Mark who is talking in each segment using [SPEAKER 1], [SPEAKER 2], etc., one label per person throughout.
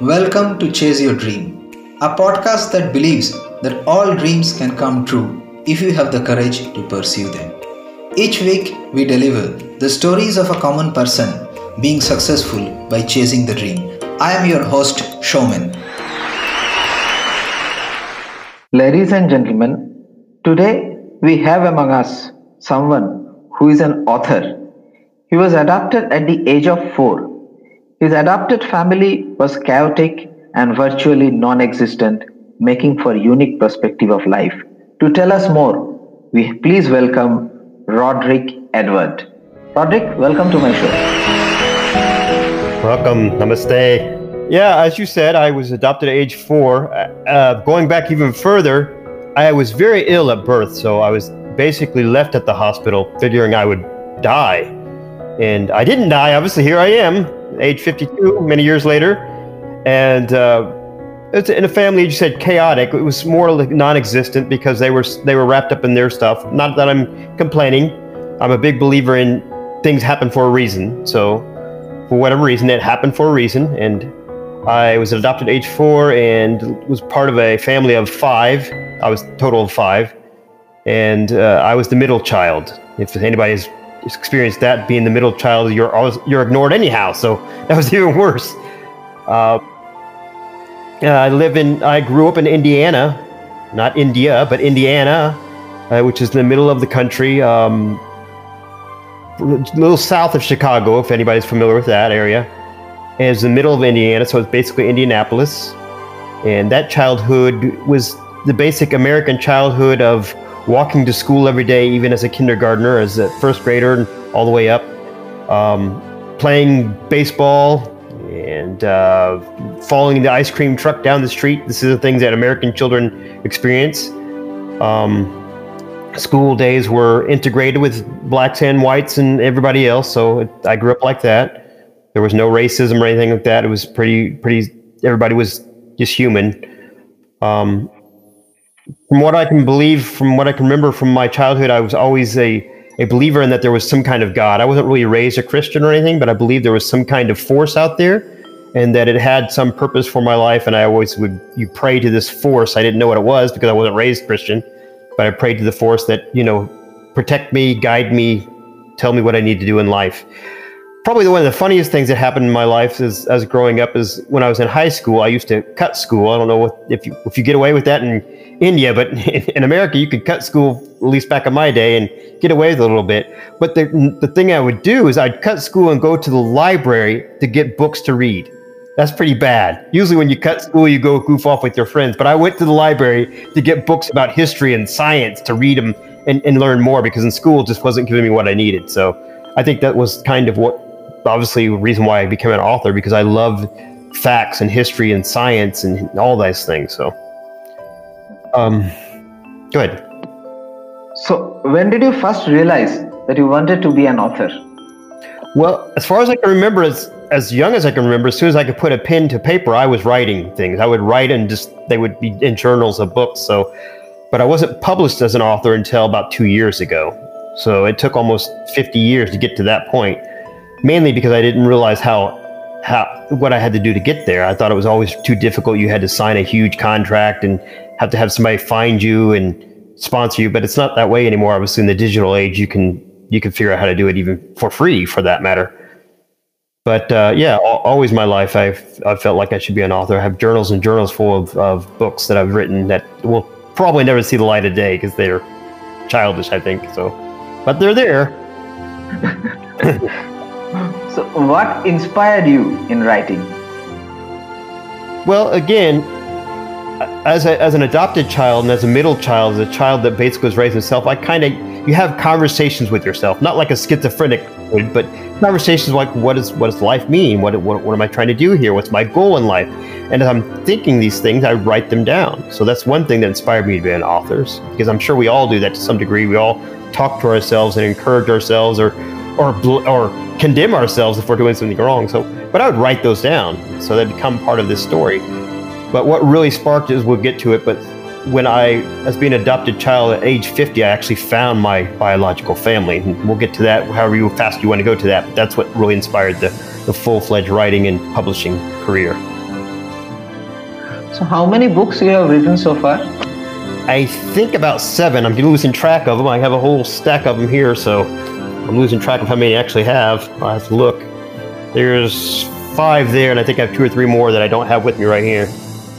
[SPEAKER 1] Welcome to Chase Your Dream, a podcast that believes that all dreams can come true if you have the courage to pursue them. Each week, we deliver the stories of a common person being successful by chasing the dream. I am your host, Showman. Ladies and gentlemen, today we have among us someone who is an author. He was adopted at the age of four his adopted family was chaotic and virtually non existent, making for a unique perspective of life. To tell us more, we please welcome Roderick Edward. Roderick, welcome to my show.
[SPEAKER 2] Welcome. Namaste. Yeah, as you said, I was adopted at age four. Uh, going back even further, I was very ill at birth, so I was basically left at the hospital figuring I would die. And I didn't die, obviously, here I am age 52, many years later. And uh, it's in a family, you said chaotic. It was more like non-existent because they were they were wrapped up in their stuff. Not that I'm complaining. I'm a big believer in things happen for a reason. So for whatever reason, it happened for a reason. And I was adopted age four and was part of a family of five. I was total of five, and uh, I was the middle child. If anybody has experienced that being the middle child. You're always, you're ignored anyhow, so that was even worse. Uh, I live in. I grew up in Indiana, not India, but Indiana, uh, which is in the middle of the country, um, a little south of Chicago. If anybody's familiar with that area, and it's the middle of Indiana, so it's basically Indianapolis. And that childhood was the basic American childhood of walking to school every day, even as a kindergartner, as a first grader, and all the way up, um, playing baseball and uh, following the ice cream truck down the street. This is the things that American children experience. Um, school days were integrated with blacks and whites and everybody else, so it, I grew up like that. There was no racism or anything like that. It was pretty, pretty. Everybody was just human. Um, from what I can believe, from what I can remember from my childhood, I was always a, a believer in that there was some kind of God. I wasn't really raised a Christian or anything, but I believed there was some kind of force out there and that it had some purpose for my life. And I always would you pray to this force. I didn't know what it was because I wasn't raised Christian, but I prayed to the force that, you know, protect me, guide me, tell me what I need to do in life probably one of the funniest things that happened in my life is as growing up is when I was in high school. I used to cut school. I don't know what, if you if you get away with that in India, but in America you could cut school at least back in my day and get away with it a little bit. But the the thing I would do is I'd cut school and go to the library to get books to read. That's pretty bad. Usually, when you cut school, you go goof off with your friends. But I went to the library to get books about history and science to read them and, and learn more because in school just wasn't giving me what I needed. So I think that was kind of what obviously reason why I became an author because I love facts and history and science and all those things. So, um, go ahead.
[SPEAKER 1] So, when did you first realize that you wanted to be an author?
[SPEAKER 2] Well, as far as I can remember, as as young as I can remember, as soon as I could put a pen to paper, I was writing things. I would write and just they would be in journals of books. So, but I wasn't published as an author until about two years ago. So it took almost 50 years to get to that point mainly because I didn't realize how how what I had to do to get there. I thought it was always too difficult. You had to sign a huge contract and have to have somebody find you and sponsor you. But it's not that way anymore. Obviously, in the digital age, you can you can figure out how to do it even for free, for that matter. But uh, yeah, always my life, I've I felt like I should be an author. I have journals and journals full of, of books that I've written that will probably never see the light of day because they're childish, I think. So, but they're there.
[SPEAKER 1] So, what inspired you in writing?
[SPEAKER 2] Well, again, as, a, as an adopted child and as a middle child, as a child that basically was raised himself, I kind of you have conversations with yourself, not like a schizophrenic would, but conversations like what is what does life mean? What, what what am I trying to do here? What's my goal in life? And as I'm thinking these things, I write them down. So that's one thing that inspired me to be an author, because I'm sure we all do that to some degree. We all talk to ourselves and encourage ourselves, or or or condemn ourselves if we're doing something wrong. So, but I would write those down so they become part of this story. But what really sparked is we'll get to it. But when I, as being an adopted child at age 50, I actually found my biological family. And we'll get to that however you fast you want to go to that. But that's what really inspired the, the full fledged writing and publishing career.
[SPEAKER 1] So, how many books you have written so far?
[SPEAKER 2] I think about seven. I'm losing track of them. I have a whole stack of them here, so I'm losing track of how many I actually have. I have to look. There's five there, and I think I have two or three more that I don't have with me right here,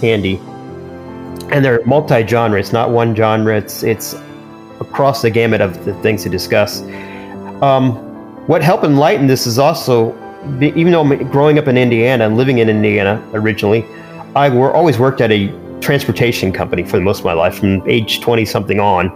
[SPEAKER 2] handy. And they're multi-genre. It's not one genre. It's it's across the gamut of the things to discuss. Um, what helped enlighten this is also, even though I'm growing up in Indiana and living in Indiana originally, I were always worked at a transportation company for the most of my life, from age 20 something on,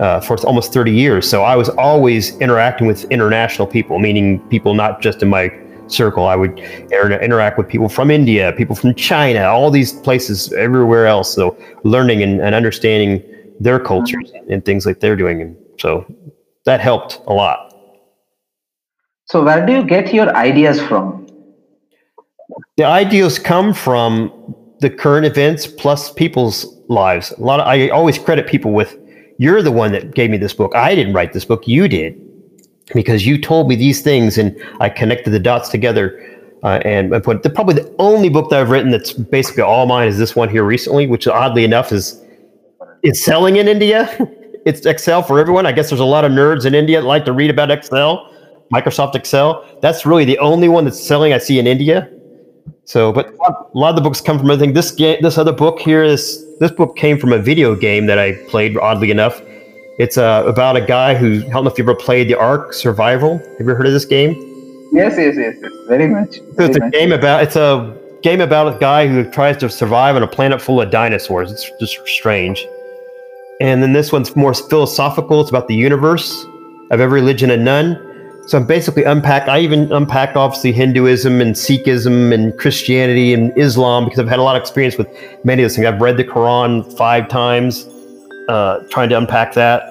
[SPEAKER 2] uh, for almost 30 years. So I was always interacting with international people, meaning people not just in my circle. I would inter- interact with people from India, people from China, all these places, everywhere else. So learning and, and understanding their cultures and things like they're doing. And so that helped a lot.
[SPEAKER 1] So, where do you get your ideas from?
[SPEAKER 2] The ideas come from the current events plus people's lives. A lot of, I always credit people with you're the one that gave me this book. I didn't write this book, you did. Because you told me these things and I connected the dots together uh, and I put the, probably the only book that I've written that's basically all mine is this one here recently, which oddly enough is it's selling in India. it's Excel for everyone. I guess there's a lot of nerds in India that like to read about Excel, Microsoft Excel. That's really the only one that's selling I see in India. So, but a lot of the books come from everything. This game, this other book here, is this book came from a video game that I played. Oddly enough, it's uh, about a guy who. I don't know if you ever played the Ark Survival. Have you ever heard of this game?
[SPEAKER 1] Yes, yes, yes, yes. Very much.
[SPEAKER 2] Very it's a
[SPEAKER 1] much.
[SPEAKER 2] game about. It's a game about a guy who tries to survive on a planet full of dinosaurs. It's just strange. And then this one's more philosophical. It's about the universe of every religion and none. So I'm basically unpacked. I even unpacked obviously Hinduism and Sikhism and Christianity and Islam because I've had a lot of experience with many of those things. I've read the Quran five times, uh, trying to unpack that.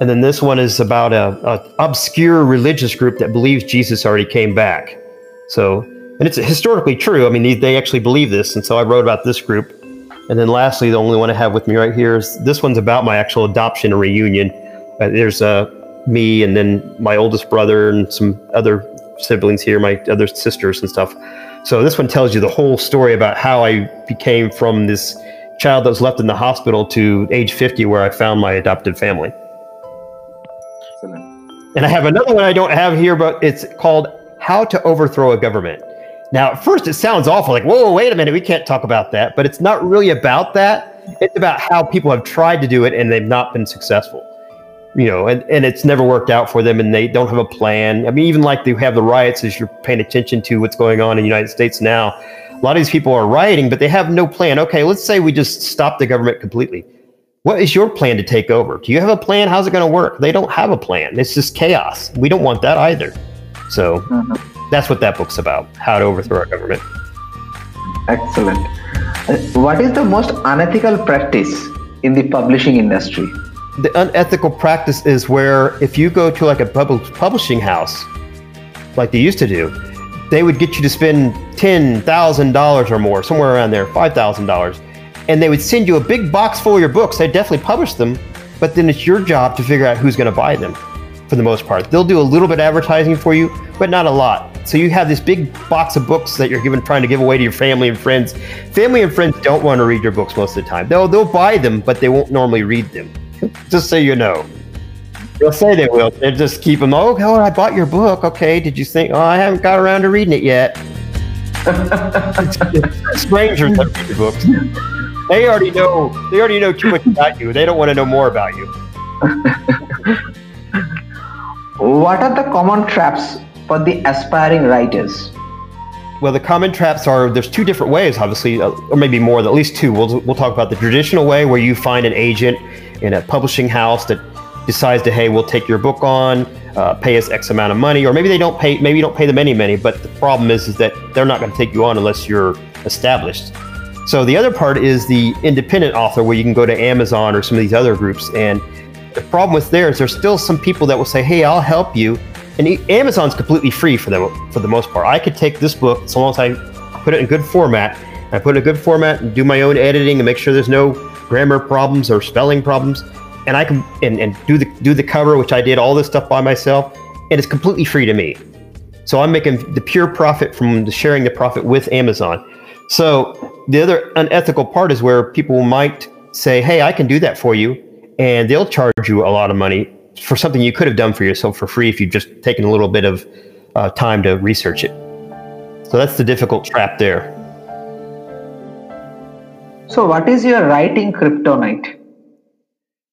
[SPEAKER 2] And then this one is about a, a, obscure religious group that believes Jesus already came back. So, and it's historically true. I mean, they, they actually believe this, and so I wrote about this group. And then lastly, the only one I have with me right here is this one's about my actual adoption and reunion. Uh, there's uh, me and then my oldest brother and some other siblings here, my other sisters and stuff. So this one tells you the whole story about how I became from this child that was left in the hospital to age 50 where I found my adopted family. And I have another one I don't have here, but it's called How to Overthrow a Government. Now, at first, it sounds awful like, whoa, wait a minute, we can't talk about that. But it's not really about that. It's about how people have tried to do it and they've not been successful. You know, and, and it's never worked out for them and they don't have a plan. I mean, even like they have the riots as you're paying attention to what's going on in the United States now. A lot of these people are rioting, but they have no plan. Okay, let's say we just stop the government completely. What is your plan to take over? Do you have a plan? How's it going to work? They don't have a plan. It's just chaos. We don't want that either. So.
[SPEAKER 1] Mhm.
[SPEAKER 2] That's what that book's about how to overthrow our government.
[SPEAKER 1] Excellent. Uh, What is the most unethical practice in the publishing industry?
[SPEAKER 2] The unethical practice is where if you go to like a pub- publishing house, like they used to do, they would get you to spend $10,000 or more, somewhere around there, $5,000. And they would send you a big box full of your books. They definitely publish them, but then it's your job to figure out who's going to buy them for the most part. They'll do a little bit of advertising for you, but not a lot. So you have this big box of books that you're giving, trying to give away to your family and friends. Family and friends don't want to read your books most of the time. They'll they'll buy them, but they won't normally read them. just so you know. They'll say they will. They just keep them. Oh, oh, I bought your book. Okay, did you think? Oh, I haven't got around to reading it yet. Strangers that read your books. They already know. They already know too much about you. They don't want to know more about you.
[SPEAKER 1] What are the common traps for the aspiring writers?
[SPEAKER 2] Well, the common traps are there's two different ways, obviously, uh, or maybe more, at least two. We'll, we'll talk about the traditional way where you find an agent in a publishing house that decides to, hey, we'll take your book on, uh, pay us X amount of money, or maybe they don't pay, maybe you don't pay them any money, but the problem is, is that they're not going to take you on unless you're established. So the other part is the independent author where you can go to Amazon or some of these other groups. And the problem with there is there's still some people that will say, hey, I'll help you. And Amazon's completely free for them for the most part. I could take this book so long as I put it in good format. I put it in a good format and do my own editing and make sure there's no grammar problems or spelling problems. And I can and, and do the do the cover, which I did all this stuff by myself, and it's completely free to me. So I'm making the pure profit from the sharing the profit with Amazon. So the other unethical part is where people might say, "Hey, I can do that for you," and they'll charge you a lot of money for something you could have done for yourself for free if you'd just taken a little bit of uh, time to research it. So that's the difficult trap there.
[SPEAKER 1] So, what is your writing kryptonite?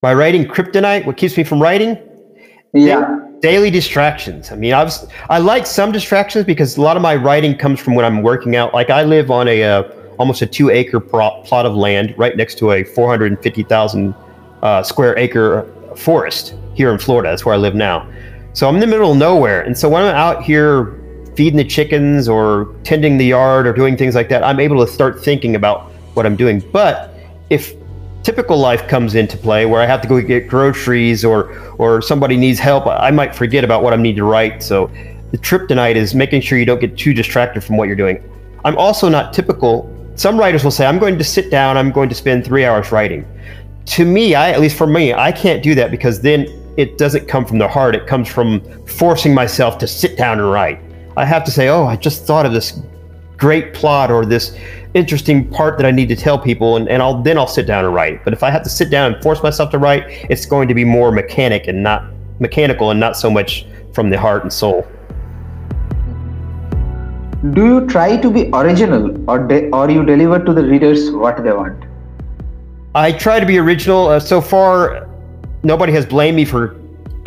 [SPEAKER 2] My writing kryptonite, what keeps me from writing?
[SPEAKER 1] Yeah.
[SPEAKER 2] Daily distractions. I mean, I was I like some distractions because a lot of my writing comes from when I'm working out. Like I live on a uh, almost a two acre plot of land right next to a 450,000 uh, square acre forest here in Florida. That's where I live now. So I'm in the middle of nowhere, and so when I'm out here feeding the chickens or tending the yard or doing things like that, I'm able to start thinking about what I'm doing. But if typical life comes into play where I have to go get groceries or or somebody needs help, I might forget about what I need to write. So the kryptonite is making sure you don't get too distracted from what you're doing. I'm also not typical. Some writers will say, I'm going to sit down, I'm going to spend three hours writing. To me, I at least for me, I can't do that because then it doesn't come from the heart. It comes from forcing myself to sit down and write. I have to say, oh, I just thought of this great plot or this interesting part that I need to tell people, and, and I'll then I'll sit down and write. But if I have to sit down and force myself to write, it's going to be more mechanic and not mechanical and not so much from the heart and soul.
[SPEAKER 1] Do you try to be original, or de- or you deliver to the readers what they want?
[SPEAKER 2] I try to be original. Uh, so far, nobody has blamed me for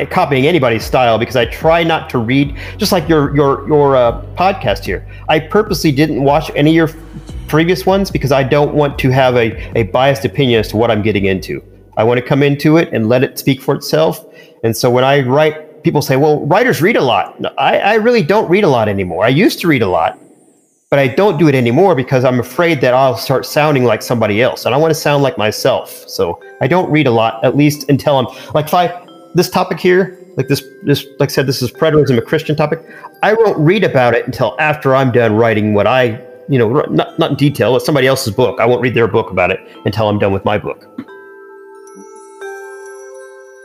[SPEAKER 2] copying anybody's style because I try not to read, just like your your your uh, podcast here. I purposely didn't watch any of your previous ones because I don't want to have a, a biased opinion as to what I'm getting into. I want to come into it and let it speak for itself. And so when I write, people say, well, writers read a lot. I, I really don't read a lot anymore. I used to read a lot, but I don't do it anymore because I'm afraid that I'll start sounding like somebody else. And I want to sound like myself. So I don't read a lot, at least until I'm like, if I, this topic here, like this, this, like I said, this is preterism, a Christian topic. I won't read about it until after I'm done writing what I, you know, not, not in detail. It's somebody else's book. I won't read their book about it until I'm done with my book.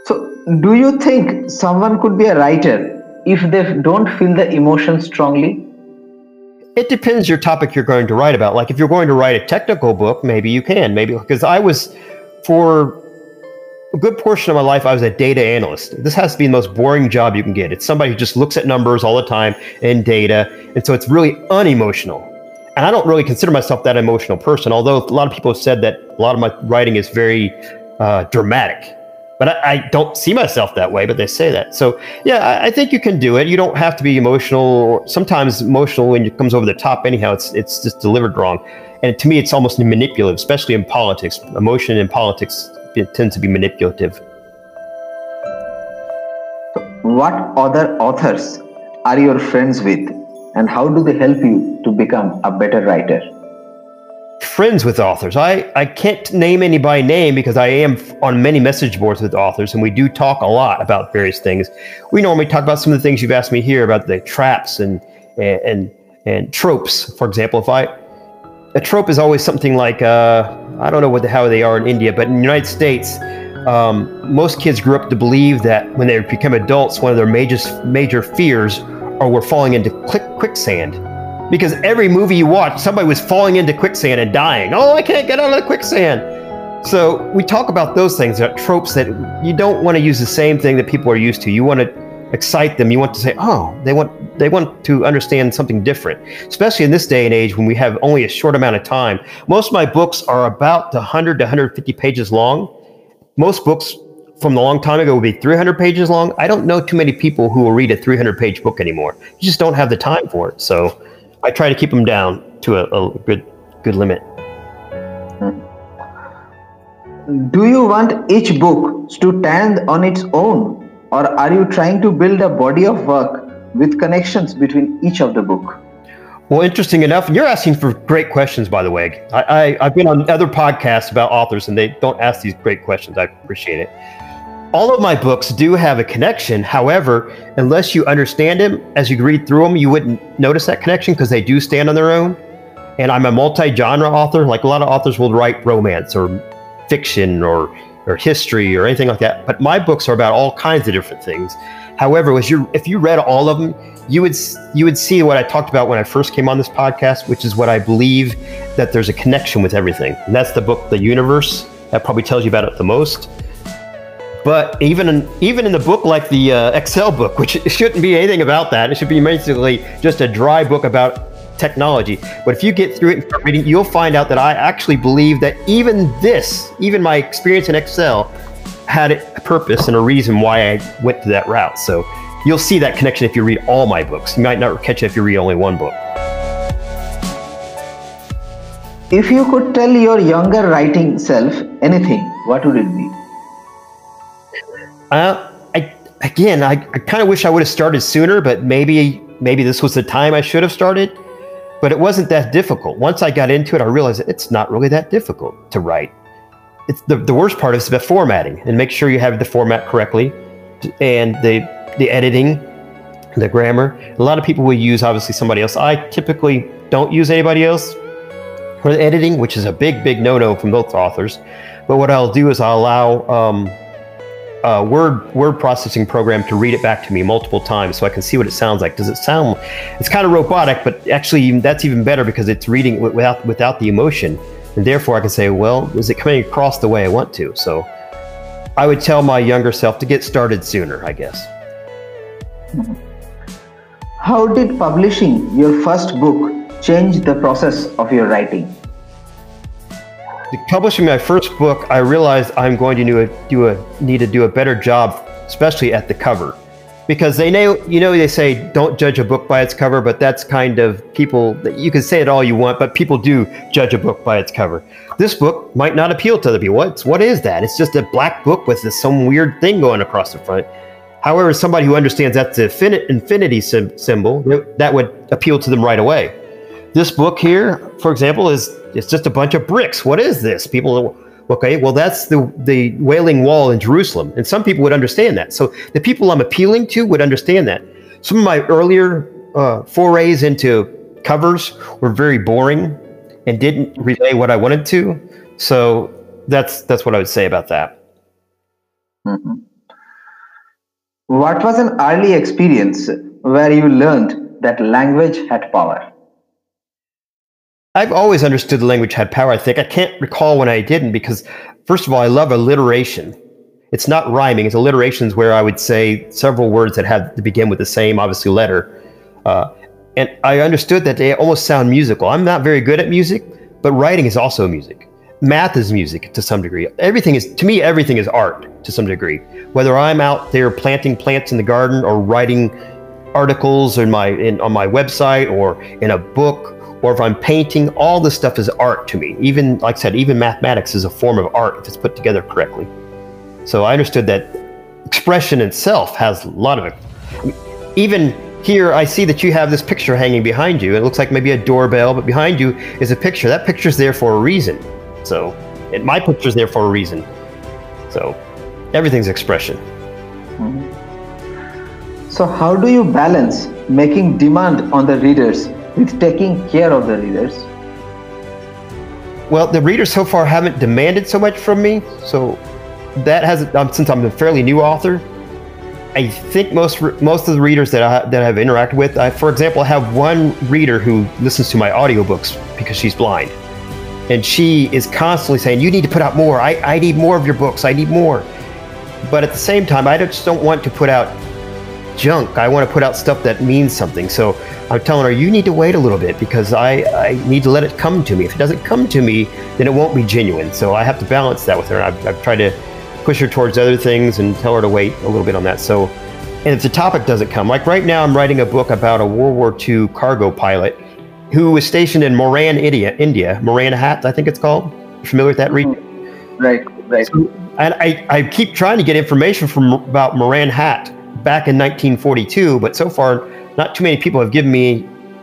[SPEAKER 1] So, do you think someone could be a writer if they don't feel the emotion strongly?
[SPEAKER 2] It depends your topic you're going to write about. Like if you're going to write a technical book, maybe you can. Maybe because I was for a good portion of my life, I was a data analyst. This has to be the most boring job you can get. It's somebody who just looks at numbers all the time and data. And so it's really unemotional. And I don't really consider myself that emotional person, although a lot of people have said that a lot of my writing is very uh, dramatic. But I, I, don't see myself that way, but they say that. So, yeah, I, I, think you can do it. You don't have to be emotional. Sometimes emotional when it comes over the top, anyhow, it's, it's just delivered wrong. And to me, it's almost manipulative, especially in politics. Emotion in politics it tends to be manipulative.
[SPEAKER 1] What other authors are your friends with, and how do they help you to become a better writer?
[SPEAKER 2] Friends with authors. I, I can't name any by name because I am on many message boards with authors, and we do talk a lot about various things. We normally talk about some of the things you've asked me here about the traps and and and, and tropes. For example, if I a trope is always something like uh, I don't know what the, how they are in India, but in the United States, um, most kids grew up to believe that when they become adults, one of their major major fears are we're falling into quick, quicksand. Because every movie you watch, somebody was falling into quicksand and dying. Oh, I can't get out of the quicksand. So we talk about those things, tropes that you don't want to use the same thing that people are used to. You want to excite them. You want to say, oh, they want they want to understand something different, especially in this day and age when we have only a short amount of time. Most of my books are about 100 to 150 pages long. Most books from a long time ago would be 300 pages long. I don't know too many people who will read a 300 page book anymore. You just don't have the time for it. So I try to keep them down to a, a good good limit.
[SPEAKER 1] Do you want each book to stand on its own or are you trying to build a body of work with connections between each of the book?
[SPEAKER 2] Well, interesting enough, you're asking for great questions, by the way. I, I, have been on other podcasts about authors and they don't ask these great questions. I appreciate it. All of my books do have a connection. However, unless you understand them as you read through them, you wouldn't notice that connection because they do stand on their own. And I'm a multi genre author. Like a lot of authors will write romance or fiction or or history or anything like that. But my books are about all kinds of different things. However, as you if you read all of them, you would you would see what I talked about when I first came on this podcast, which is what I believe that there's a connection with everything. And that's the book The Universe. That probably tells you about it the most. But even in, even in the book like the uh, Excel book, which shouldn't be anything about that, it should be basically just a dry book about technology. But if you get through it and start reading, you'll find out that I actually believe that even this, even my experience in Excel, had a purpose and a reason why I went to that route. So you'll see that connection if you read all my books. You might not catch it if you read only one book.
[SPEAKER 1] If you could tell your younger writing self anything, what would it be?
[SPEAKER 2] Uh, I again, I, I kind of wish I would have started sooner, but maybe maybe this was the time I should have started. But it wasn't that difficult. Once I got into it, I realized it's not really that difficult to write. It's the, the worst part is the formatting and make sure you have the format correctly and the the editing, the grammar. A lot of people will use obviously somebody else. I typically don't use anybody else for the editing, which is a big, big no-no from both authors. But what I'll do is I'll allow um, a word word processing program to read it back to me multiple times so I can see what it sounds like. Does it sound? It's kind of robotic, but actually that's even better because it's reading without without the emotion, and therefore I can say, well, is it coming across the way I want to? So I would tell my younger self to get started sooner, I guess.
[SPEAKER 1] How did publishing your first book change the process of your writing?
[SPEAKER 2] Publishing my first book, I realized I'm going to do a, need to do a better job, especially at the cover, because they know you know they say don't judge a book by its cover, but that's kind of people. You can say it all you want, but people do judge a book by its cover. This book might not appeal to other people. What's what is that? It's just a black book with this, some weird thing going across the front. However, somebody who understands that's the infinity symbol, that would appeal to them right away. This book here, for example, is it's just a bunch of bricks. What is this? People, okay, well, that's the the Wailing Wall in Jerusalem, and some people would understand that. So the people I'm appealing to would understand that. Some of my earlier uh, forays into covers were very boring and didn't relay what I wanted to. So that's that's what I would say about that.
[SPEAKER 1] Mm-hmm. What was an early experience where you learned that language had power?
[SPEAKER 2] I've always understood the language had power, I think. I can't recall when I didn't because, first of all, I love alliteration. It's not rhyming, it's alliterations where I would say several words that had to begin with the same, obviously, letter. Uh, and I understood that they almost sound musical. I'm not very good at music, but writing is also music math is music to some degree. Everything is, to me, everything is art to some degree. Whether I'm out there planting plants in the garden or writing articles in my in, on my website or in a book or if I'm painting, all this stuff is art to me. Even like I said, even mathematics is a form of art if it's put together correctly. So I understood that expression itself has a lot of it. Even here, I see that you have this picture hanging behind you. It looks like maybe a doorbell, but behind you is a picture. That picture's there for a reason. So it, my picture's there for a reason. So everything's expression.
[SPEAKER 1] Mm-hmm. So how do you balance making demand on the readers with taking care of the readers?
[SPEAKER 2] Well, the readers so far haven't demanded so much from me, so that hasn't. Um, since I'm a fairly new author, I think most most of the readers that I that I've interacted with, I, for example, I have one reader who listens to my audiobooks because she's blind and she is constantly saying, "You need to put out more. I, I need more of your books. I need more." But at the same time, I just don't want to put out junk. I want to put out stuff that means something. So I'm telling her, "You need to wait a little bit because I I need to let it come to me. If it doesn't come to me, then it won't be genuine. So I have to balance that with her. I've, I've tried to push her towards other things and tell her to wait a little bit on that. So. And if the topic doesn't come, like right now, I'm writing a book about a World War II cargo pilot who was stationed in Moran, India. India, Moranhat, I think it's called. Familiar with that region? Mm-hmm.
[SPEAKER 1] Right, right. So,
[SPEAKER 2] and I, I keep trying to get information from about Moranhat back in 1942, but so far, not too many people have given me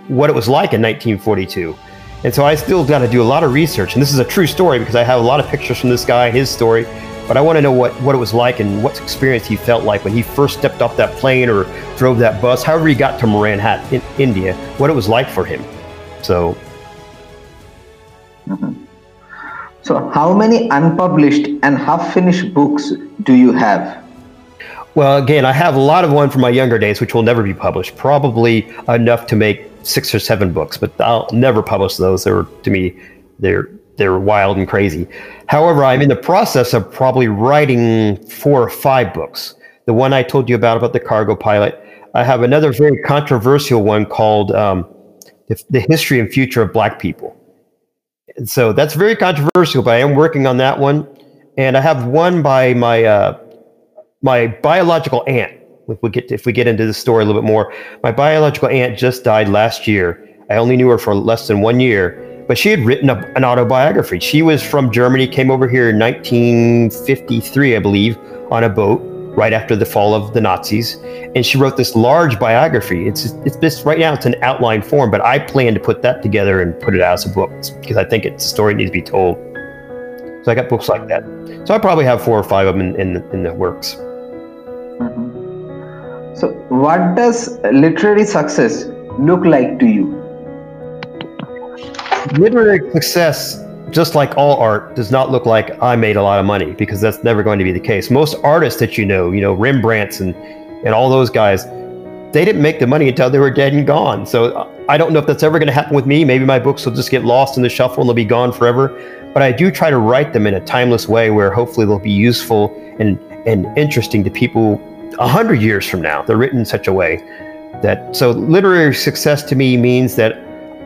[SPEAKER 2] what it was like in 1942. And so I still got to do a lot of research. And this is a true story because I have a lot of pictures from this guy, his story. But I want to know what, what it was like and what experience he felt like when he first stepped off that plane or drove that bus, however he got to Moranhat in India, what it was like for him. So,
[SPEAKER 1] mm-hmm. so how many unpublished and half-finished books do you have?
[SPEAKER 2] Well, again, I have a lot of one from my younger days, which will never be published. Probably enough to make six or seven books, but I'll never publish those. They're to me, they're they're wild and crazy. However, I'm in the process of probably writing four or five books. The one I told you about about the cargo pilot. I have another very controversial one called um, the, the History and Future of Black People. And so that's very controversial, but I am working on that one. And I have one by my uh, my biological aunt. If we get if we get into the story a little bit more, my biological aunt just died last year. I only knew her for less than one year, but she had written a, an autobiography. She was from Germany, came over here in 1953, I believe, on a boat right after the fall of the Nazis, and she wrote this large biography. It's it's this right now it's an outline form, but I plan to put that together and put it out as a book because I think it's a story that needs to be told. So I got books like that. So I probably have four or five of them in in, in the works.
[SPEAKER 1] Mm-hmm. So, what does literary success look like to you?
[SPEAKER 2] Literary success, just like all art, does not look like I made a lot of money because that's never going to be the case. Most artists that you know, you know, Rembrandts and and all those guys, they didn't make the money until they were dead and gone. So I don't know if that's ever going to happen with me. Maybe my books will just get lost in the shuffle and they'll be gone forever. But I do try to write them in a timeless way where hopefully they'll be useful and and interesting to people a hundred years from now. They're written in such a way that so literary success to me means that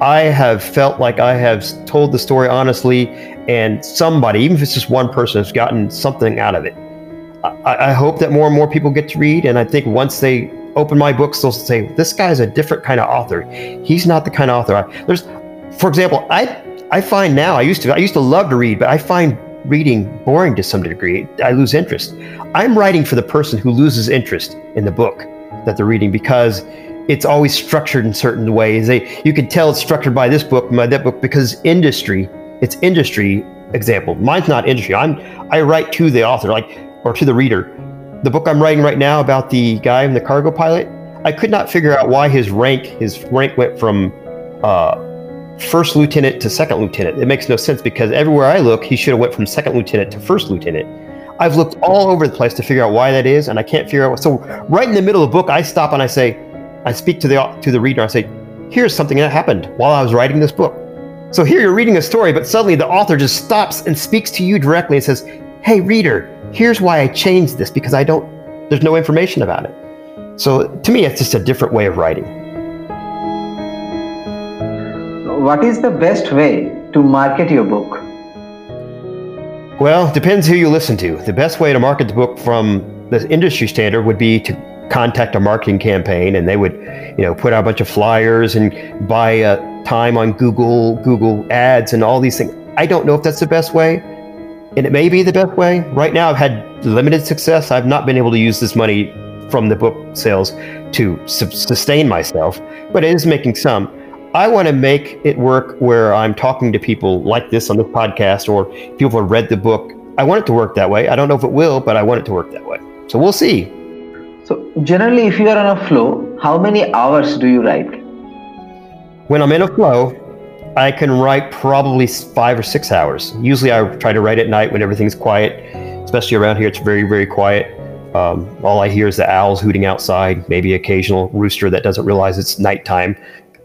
[SPEAKER 2] I have felt like I have told the story honestly, and somebody, even if it's just one person, has gotten something out of it. I, I hope that more and more people get to read, and I think once they open my books, they'll say, "This guy's a different kind of author. He's not the kind of author." I, there's, for example, I I find now I used to I used to love to read, but I find reading boring to some degree. I lose interest. I'm writing for the person who loses interest in the book that they're reading because it's always structured in certain ways. They, you can tell it's structured by this book, by that book, because industry, it's industry example. Mine's not industry. I'm I write to the author, like or to the reader. The book I'm writing right now about the guy in the cargo pilot, I could not figure out why his rank his rank went from uh, first lieutenant to second lieutenant. It makes no sense because everywhere I look, he should have went from second lieutenant to first lieutenant. I've looked all over the place to figure out why that is, and I can't figure out. What, so right in the middle of the book, I stop and I say, I speak to the to the reader. I say, "Here's something that happened while I was writing this book." So here you're reading a story, but suddenly the author just stops and speaks to you directly and says, "Hey, reader, here's why I changed this because I don't. There's no information about it." So to me, it's just a different way of writing.
[SPEAKER 1] What is the best way to market your book?
[SPEAKER 2] Well, depends who you listen to. The best way to market the book from the industry standard would be to contact a marketing campaign and they would, you know, put out a bunch of flyers and buy uh, time on Google, Google ads and all these things. I don't know if that's the best way. And it may be the best way. Right now, I've had limited success. I've not been able to use this money from the book sales to su- sustain myself, but it is making some. I want to make it work where I'm talking to people like this on the podcast or people who have read the book. I want it to work that way. I don't know if it will, but I want it to work that way. So we'll see.
[SPEAKER 1] So, generally, if you are on a flow, how many hours do you write?
[SPEAKER 2] When I'm in a flow, I can write probably five or six hours. Usually, I try to write at night when everything's quiet, especially around here. It's very, very quiet. Um, all I hear is the owls hooting outside, maybe occasional rooster that doesn't realize it's nighttime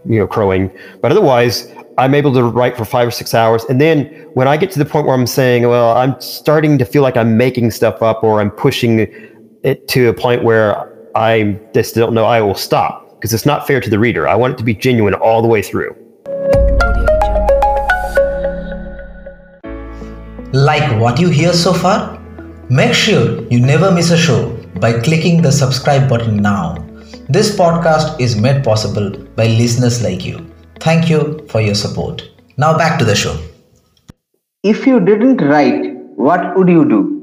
[SPEAKER 2] you know, crowing. But otherwise, I'm able to write for five or six hours. And then when I get to the point where I'm saying, well, I'm starting to feel like I'm making stuff up or I'm pushing it to a point where I just don't know, I will stop because it's not fair to the reader. I want it to be genuine all the way through.
[SPEAKER 3] Like what you hear so far? Make sure you never miss a show by clicking the subscribe button now this podcast is made possible by listeners like you. Thank you for your support. Now back to the show.
[SPEAKER 1] If you didn't write, what would you do?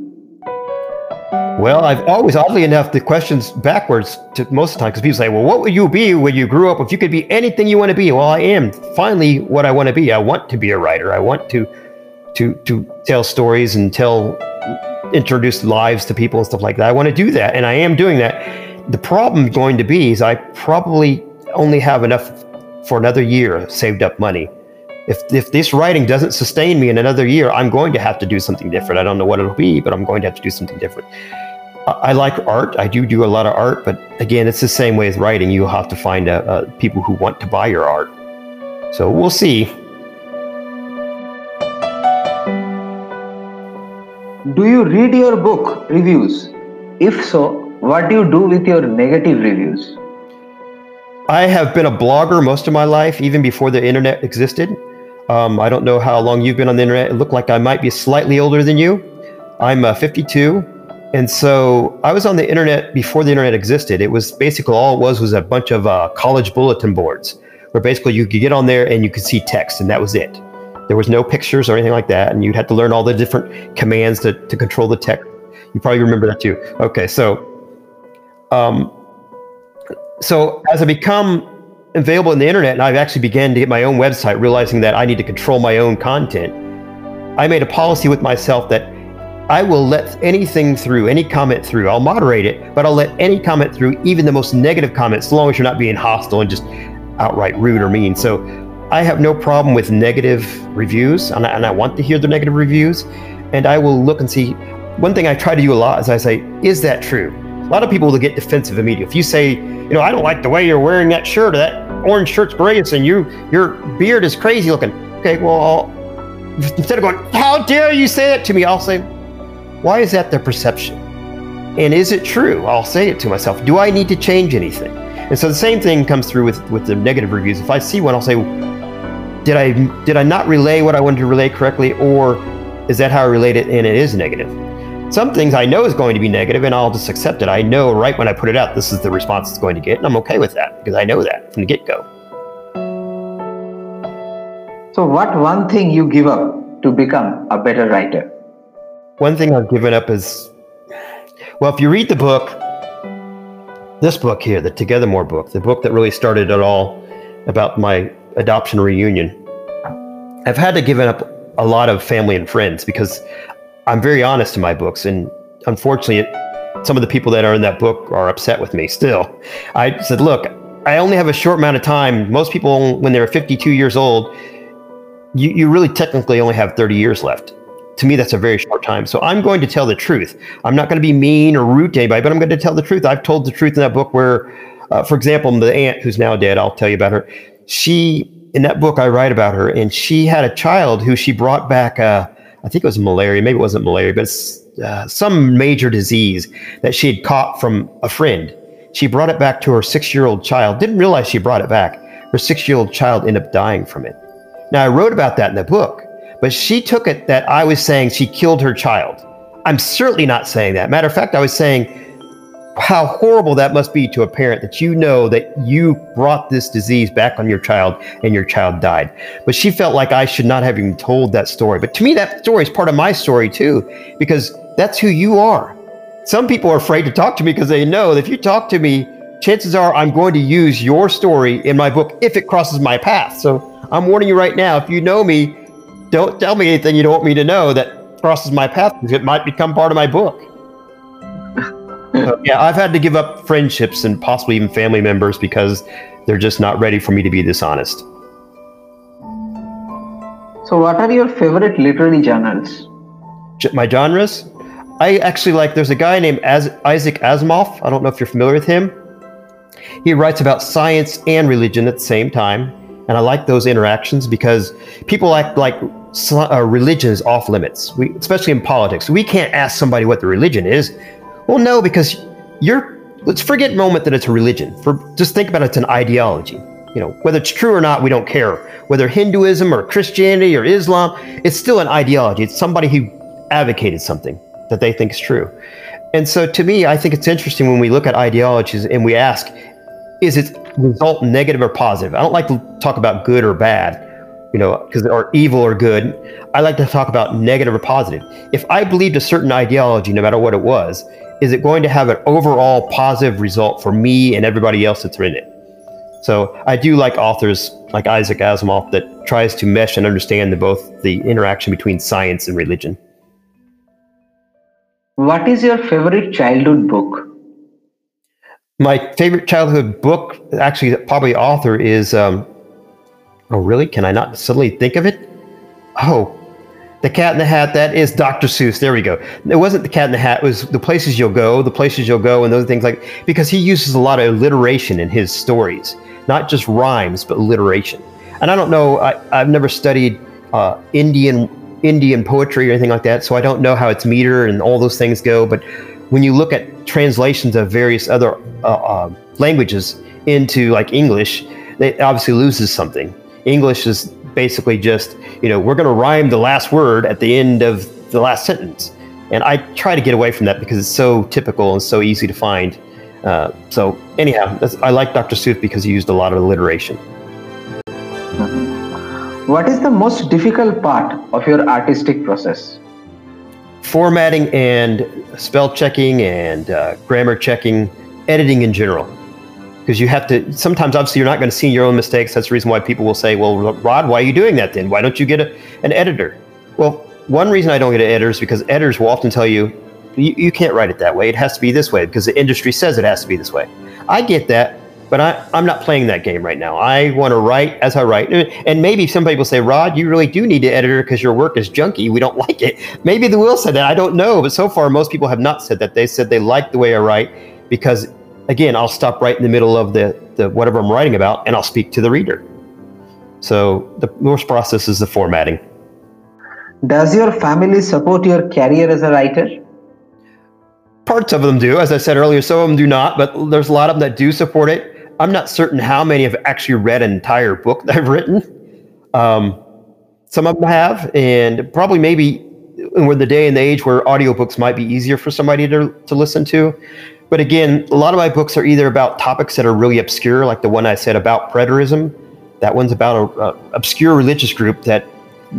[SPEAKER 2] Well, I've always, oddly enough, the questions backwards to most of the time because people say, well, what would you be when you grew up? If you could be anything you want to be, well, I am finally what I want to be. I want to be a writer. I want to, to, to tell stories and tell, introduce lives to people and stuff like that. I want to do that. And I am doing that the problem going to be is I probably only have enough for another year saved up money. If, if this writing doesn't sustain me in another year, I'm going to have to do something different. I don't know what it'll be, but I'm going to have to do something different. I like art. I do do a lot of art, but again, it's the same way as writing. You have to find uh, uh, people who want to buy your art. So we'll see.
[SPEAKER 1] Do you read your book reviews? If so, what do you do with your negative reviews?
[SPEAKER 2] I have been a blogger most of my life, even before the internet existed. Um, I don't know how long you've been on the internet. It looked like I might be slightly older than you. I'm uh, 52. And so I was on the internet before the internet existed. It was basically all it was was a bunch of uh, college bulletin boards where basically you could get on there and you could see text, and that was it. There was no pictures or anything like that, and you'd have to learn all the different commands to, to control the text. You probably remember that too. Okay, so um, so as I become available in the internet and I've actually began to get my own website, realizing that I need to control my own content, I made a policy with myself that I will let anything through, any comment through. I'll moderate it, but I'll let any comment through, even the most negative comments, as long as you're not being hostile and just outright rude or mean. So I have no problem with negative reviews, and I, and I want to hear the negative reviews. And I will look and see. One thing I try to do a lot is I say, is that true? A lot of people will get defensive immediately. If you say, you know, I don't like the way you're wearing that shirt, or that orange shirt's great, and you your beard is crazy looking. Okay, well, I'll, instead of going, how dare you say that to me, I'll say, why is that their perception? And is it true? I'll say it to myself. Do I need to change anything? And so the same thing comes through with, with the negative reviews. If I see one, I'll say, did I did I not relay what I wanted to relay correctly, or is that how I relate it and it is negative? Some things I know is going to be negative, and I'll just accept it. I know right when I put it out, this is the response it's going to get, and I'm okay with that because I know that from the get go.
[SPEAKER 1] So, what one thing you give up to become a better writer?
[SPEAKER 2] One thing I've given up is, well, if you read the book, this book here, the Together More book, the book that really started it all about my adoption reunion, I've had to give up a lot of family and friends because I'm very honest in my books, and unfortunately, it, some of the people that are in that book are upset with me still. I said, look, I only have a short amount of time. Most people, when they're 52 years old, you, you really technically only have 30 years left. To me, that's a very short time. So I'm going to tell the truth. I'm not going to be mean or rude to anybody, but I'm going to tell the truth. I've told the truth in that book where, uh, for example, the aunt who's now dead, I'll tell you about her. She, in that book, I write about her, and she had a child who she brought back. Uh, I think it was malaria. Maybe it wasn't malaria, but uh, some major disease that she had caught from a friend. She brought it back to her six year old child. Didn't realize she brought it back. Her six year old child ended up dying from it. Now, I wrote about that in the book, but she took it that I was saying she killed her child. I'm certainly not saying that. Matter of fact, I was saying how horrible that must be to a parent that you know that you brought this disease back on your child and your child died. But she felt like I should not have even told that story. But to me, that story is part of my story too, because that's who you are. Some people are afraid to talk to me because they know that if you talk to me, chances are I'm going to use your story in my book if it crosses my path. So I'm warning you right now if you know me, don't tell me anything you don't want me to know that crosses my path because it might become part of my book yeah, I've had to give up friendships and possibly even family members because they're just not ready for me to be dishonest.
[SPEAKER 1] So, what are your favorite literary genres?
[SPEAKER 2] My genres? I actually like, there's a guy named As- Isaac Asimov. I don't know if you're familiar with him. He writes about science and religion at the same time. And I like those interactions because people act like uh, religion is off limits, we, especially in politics. We can't ask somebody what the religion is. Well, no, because you're. Let's forget moment that it's a religion. For just think about it, it's an ideology. You know, whether it's true or not, we don't care. Whether Hinduism or Christianity or Islam, it's still an ideology. It's somebody who advocated something that they think is true. And so, to me, I think it's interesting when we look at ideologies and we ask, is its result negative or positive? I don't like to talk about good or bad you know, because or evil or good. I like to talk about negative or positive. If I believed a certain ideology, no matter what it was, is it going to have an overall positive result for me and everybody else that's in it? So I do like authors like Isaac Asimov that tries to mesh and understand the, both the interaction between science and religion.
[SPEAKER 1] What is your favorite childhood book?
[SPEAKER 2] My favorite childhood book, actually, probably author is. Um, oh, really? Can I not suddenly think of it? Oh, The Cat in the Hat, that is Dr. Seuss. There we go. It wasn't The Cat in the Hat, it was The Places You'll Go, The Places You'll Go, and those things like because he uses a lot of alliteration in his stories, not just rhymes, but alliteration. And I don't know, I, I've never studied uh, Indian Indian poetry or anything like that, so I don't know how its meter and all those things go. But when you look at translations of various other uh, uh, languages into like English, it obviously loses something. English is basically just, you know, we're going to rhyme the last word at the end of the last sentence. And I try to get away from that because it's so typical and so easy to find. Uh, so, anyhow, I like Dr. Seuss because he used a lot of alliteration.
[SPEAKER 1] What is the most difficult part of your artistic process?
[SPEAKER 2] Formatting and spell checking and uh, grammar checking, editing in general. Because you have to, sometimes obviously you're not going to see your own mistakes. That's the reason why people will say, well, Rod, why are you doing that then? Why don't you get a, an editor? Well, one reason I don't get an editor is because editors will often tell you, you, you can't write it that way. It has to be this way because the industry says it has to be this way. I get that, but I, I'm not playing that game right now. I want to write as I write. And maybe some people say, Rod, you really do need an editor because your work is junky. We don't like it. Maybe they will say that. I don't know. But so far, most people have not said that. They said they like the way I write because, again, I'll stop right in the middle of the, the whatever I'm writing about and I'll speak to the reader. So the most process is the formatting.
[SPEAKER 1] Does your family support your career as a writer?
[SPEAKER 2] Parts of them do. As I said earlier, some of them do not, but there's a lot of them that do support it I'm not certain how many have actually read an entire book that I've written. Um, some of them have, and probably maybe we're the day and the age where audiobooks might be easier for somebody to, to listen to. But again, a lot of my books are either about topics that are really obscure, like the one I said about preterism. That one's about an obscure religious group that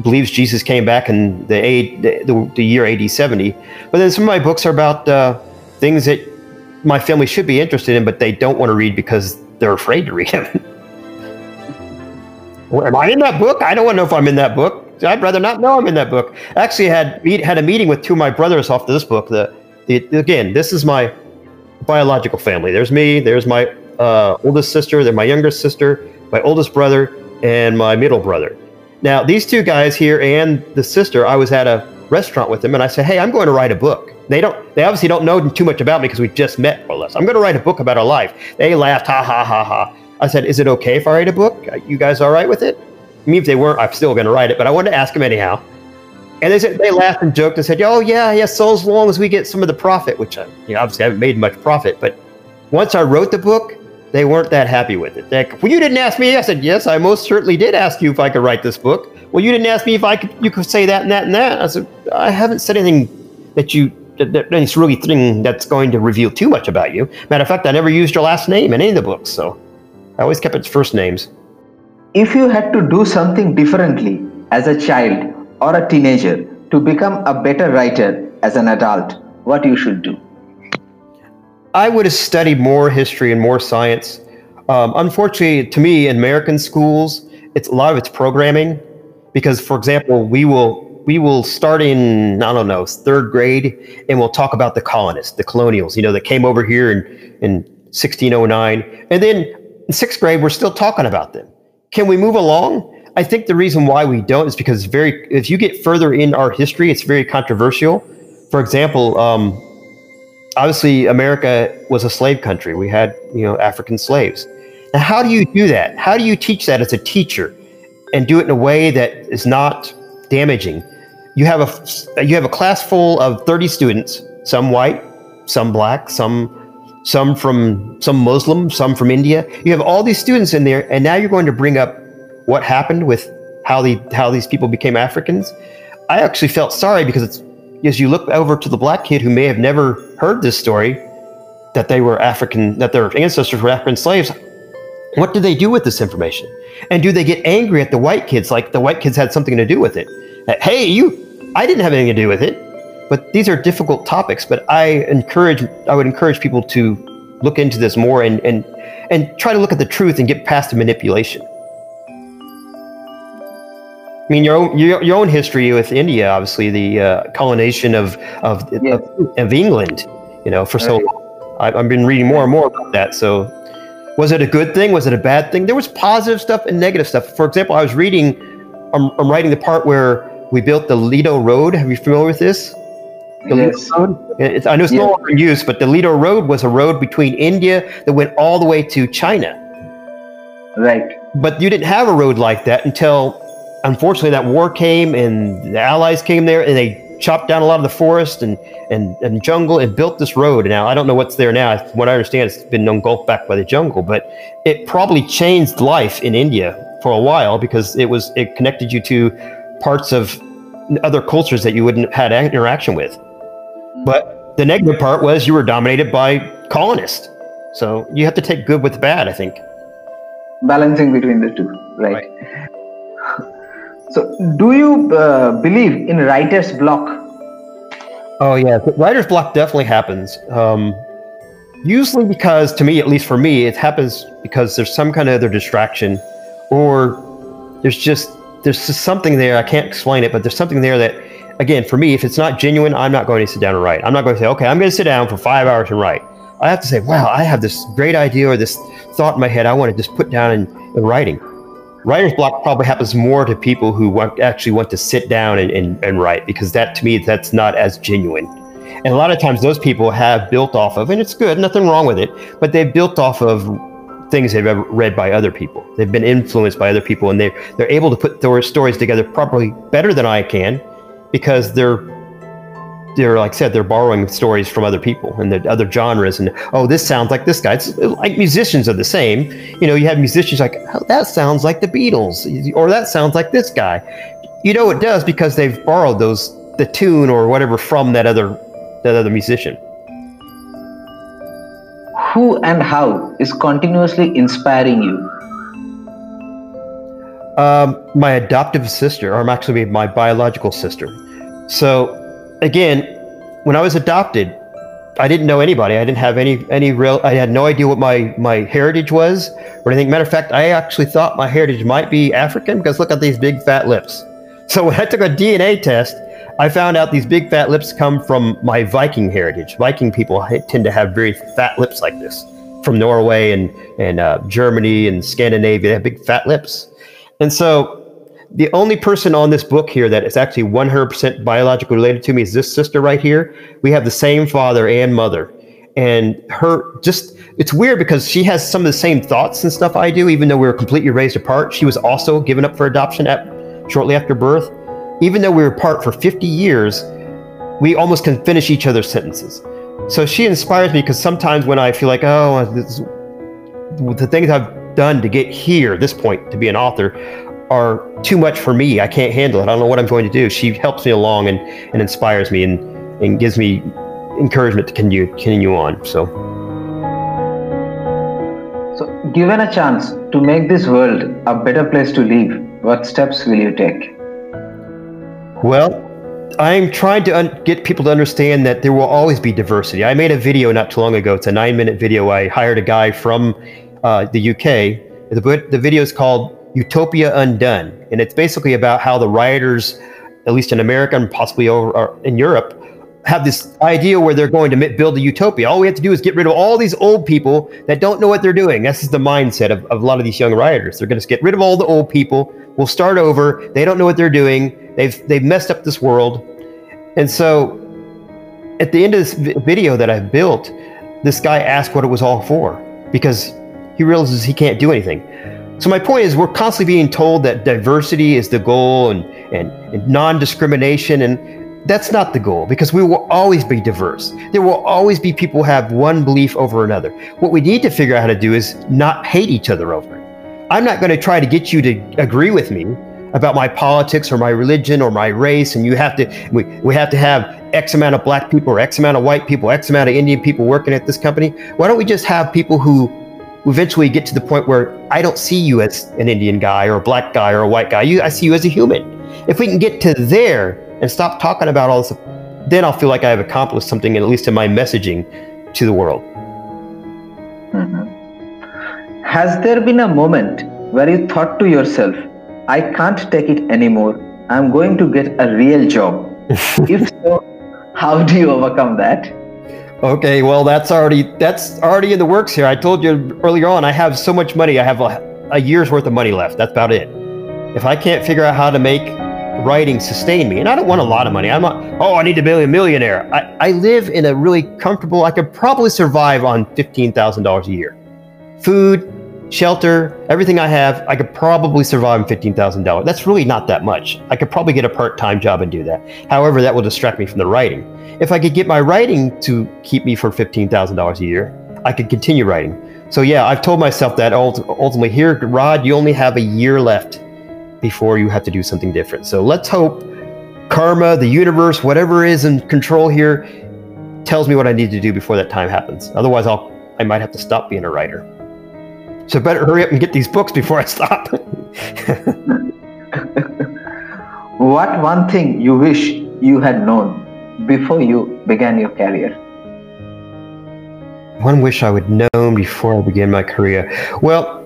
[SPEAKER 2] believes Jesus came back in the, the, the year AD 70. But then some of my books are about uh, things that my family should be interested in, but they don't want to read because they're afraid to read them. Am I in that book? I don't want to know if I'm in that book. I'd rather not know I'm in that book. I actually had had a meeting with two of my brothers off this book. The, the again, this is my biological family. There's me. There's my uh, oldest sister. There's my younger sister, my oldest brother, and my middle brother. Now, these two guys here and the sister, I was at a restaurant with them, and I said, "Hey, I'm going to write a book." They don't. They obviously don't know too much about me because we just met, more or less. I'm going to write a book about our life. They laughed, ha ha ha ha. I said, "Is it okay if I write a book? You guys all right with it?" I mean, if they weren't, I'm still going to write it. But I wanted to ask them anyhow. And they said they laughed and joked and said, "Oh yeah, yeah. So as long as we get some of the profit, which I, you know, obviously I haven't made much profit, but once I wrote the book, they weren't that happy with it. Like, well, you didn't ask me. I said, yes, I most certainly did ask you if I could write this book. Well, you didn't ask me if I could. You could say that and that and that. I said, I haven't said anything that you that, that it's really thing that's going to reveal too much about you. Matter of fact, I never used your last name in any of the books, so I always kept its first names.
[SPEAKER 1] If you had to do something differently as a child or a teenager to become a better writer as an adult, what you should do?
[SPEAKER 2] I would have studied more history and more science. Um, unfortunately, to me, in American schools, it's a lot of it's programming because, for example, we will we will start in I don't know third grade, and we'll talk about the colonists, the colonials, you know, that came over here in in 1609, and then in sixth grade we're still talking about them. Can we move along? I think the reason why we don't is because very if you get further in our history, it's very controversial. For example, um, obviously America was a slave country. We had you know African slaves. Now, how do you do that? How do you teach that as a teacher, and do it in a way that is not damaging? you have a you have a class full of 30 students, some white, some black, some some from some Muslim, some from India. You have all these students in there, and now you're going to bring up what happened with how the how these people became Africans. I actually felt sorry because it's as you look over to the black kid who may have never heard this story, that they were African, that their ancestors were African slaves. What do they do with this information? And do they get angry at the white kids like the white kids had something to do with it? That, hey, you I didn't have anything to do with it, but these are difficult topics. But I encourage, I would encourage people to look into this more and and and try to look at the truth and get past the manipulation. I mean, your own your, your own history with India, obviously the uh, colonization of of, yes. of, of England, you know, for so long. I, I've been reading more and more about that. So, was it a good thing? Was it a bad thing? There was positive stuff and negative stuff. For example, I was reading, I'm, I'm writing the part where we built the Ledo Road. Have you familiar with this? The
[SPEAKER 1] Yes.
[SPEAKER 2] Ledo Road? It's, I know it's
[SPEAKER 1] Yeah.
[SPEAKER 2] no longer in use, but the Ledo Road was a road between India that went all the way to China.
[SPEAKER 1] Right.
[SPEAKER 2] But you didn't have a road like that until, unfortunately, that war came and the Allies came there and they chopped down a lot of the forest and, and, and jungle and built this road. Now, I don't know what's there now. From what I understand, it's been engulfed back by the jungle, but it probably changed life in India for a while because it was it connected you to parts of other cultures that you wouldn't have had interaction with. But the negative part was you were dominated by colonists. So you have to take good with bad, I think.
[SPEAKER 1] Balancing between the two. Right. So, do you uh, believe in writer's block?
[SPEAKER 2] Oh yeah, writer's block definitely happens. Um, usually because, to me, at least for me, it happens because there's some kind of other distraction, or there's just there's just something there. I can't explain it, but there's something there that, again, for me, if it's not genuine, I'm not going to sit down and write. I'm not going to say, okay, I'm going to sit down for five hours and write. I have to say, wow, I have this great idea or this thought in my head. I want to just put down in, in writing. Writer's block probably happens more to people who want, actually want to sit down and, and, and write because that to me that's not as genuine. And a lot of times those people have built off of, and it's good, nothing wrong with it, but they've built off of things they've read by other people. They've been influenced by other people, and they they're able to put their stories together probably better than I can because they're they're like I said they're borrowing stories from other people and the other genres. And oh this sounds like this guy. It's like musicians are the same. You know you have musicians like oh, that sounds like the beatles or that sounds like this guy. You know it does because they've borrowed those the tune or whatever from that other that other musician.
[SPEAKER 1] Who and how is continuously inspiring you?
[SPEAKER 2] Um, my adoptive sister, or actually my biological sister. So, again, when I was adopted, I didn't know anybody. I didn't have any any real. I had no idea what my my heritage was or anything. Matter of fact, I actually thought my heritage might be African because look at these big fat lips. So when I took a DNA test, I found out these big fat lips come from my Viking heritage. Viking people tend to have very fat lips like this, from Norway and and uh, Germany and Scandinavia. They have big fat lips. And so the only person on this book here that is actually 100% biologically related to me is this sister right here. We have the same father and mother. And her just, it's weird because she has some of the same thoughts and stuff I do, even though we were completely raised apart. She was also given up for adoption at shortly after birth. Even though we were apart for 50 years, we almost can finish each other's sentences. So she inspires me because sometimes when I feel like, oh, this, the things I've done to get here, this point, to be an author, are too much for me. I can't handle it. I don't know what I'm going to do. She helps me along and, and inspires me and, and gives me encouragement to continue, continue on. So,
[SPEAKER 1] So, given a chance to make this world a better place to live, what steps will you take?
[SPEAKER 2] well, I'm trying to un- get people to understand that there will always be diversity. I made a video not too long ago. It's a nine minute video. I hired a guy from uh, the UK. The, the video is called Utopia Undone. And it's basically about how the rioters, at least in America and possibly over in Europe, have this idea where they're going to build a utopia. All we have to do is get rid of all these old people that don't know what they're doing. This is the mindset of, of a lot of these young rioters. They're going to get rid of all the old people. We'll start over. They don't know what they're doing. They've they've messed up this world. And so at the end of this vi- video that I've built, this guy asked what it was all for because he realizes he can't do anything. So my point is we're constantly being told that diversity is the goal and, and, and non-discrimination and that's not the goal because we will always be diverse. There will always be people who have one belief over another. What we need to figure out how to do is not hate each other over it. I'm not going to try to get you to agree with me about my politics or my religion or my race and you have to we, we have to have x amount of black people or x amount of white people x amount of indian people working at this company why don't we just have people who eventually get to the point where i don't see you as an indian guy or a black guy or a white guy. You, i see you as a human. If we can get to there and stop talking about all this then i'll feel like i have accomplished something at least in my messaging to the world. Mm-hmm.
[SPEAKER 1] Has there been a moment where you thought to yourself, I can't take it anymore, I'm going to get a real job? if so, how do you overcome that?
[SPEAKER 2] Okay, well that's already that's already in the works here. I told you earlier on I have so much money. I have a, a year's worth of money left. That's about it. If I can't figure out how to make writing sustain me. And I don't want a lot of money. I'm not, oh, I need to be a millionaire. I, I live in a really comfortable, I could probably survive on $15,000 a year. Food, shelter, everything I have, I could probably survive on $15,000. That's really not that much. I could probably get a part time job and do that. However, that will distract me from the writing. If I could get my writing to keep me for $15,000 a year, I could continue writing. So, yeah, I've told myself that ultimately here, Rod, you only have a year left before you have to do something different. So, let's hope karma, the universe, whatever is in control here, tells me what I need to do before that time happens. Otherwise, I'll I might have to stop being a writer. So better hurry up and get these books before I stop.
[SPEAKER 1] what one thing you wish you had known before you began your career?
[SPEAKER 2] One wish I would known before I began my career. Well,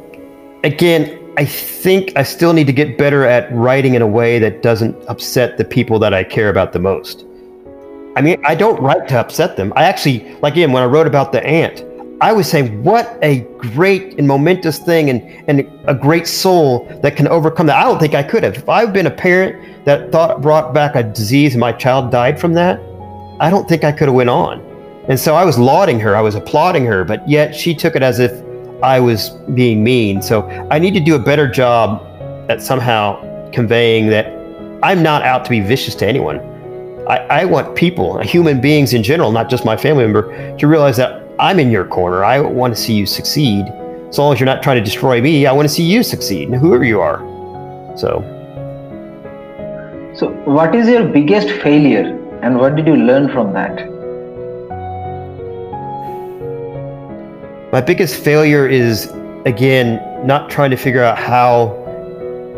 [SPEAKER 2] again, I think I still need to get better at writing in a way that doesn't upset the people that I care about the most. I mean, I don't write to upset them. I actually, like again, when I wrote about the ant, I was saying, what a great and momentous thing and, and a great soul that can overcome that. I don't think I could have. If I've been a parent that thought brought back a disease and my child died from that, I don't think I could have went on. And so I was lauding her, I was applauding her, but yet she took it as if I was being mean. So I need to do a better job at somehow conveying that I'm not out to be vicious to anyone. I, I want people, human beings in general, not just my family member, to realize that I'm in your corner. I want to see you succeed. As long as you're not trying to destroy me, I want to see you succeed, whoever you are. So.
[SPEAKER 1] So, what is your biggest failure, and what did you learn from that?
[SPEAKER 2] My biggest failure is, again, not trying to figure out how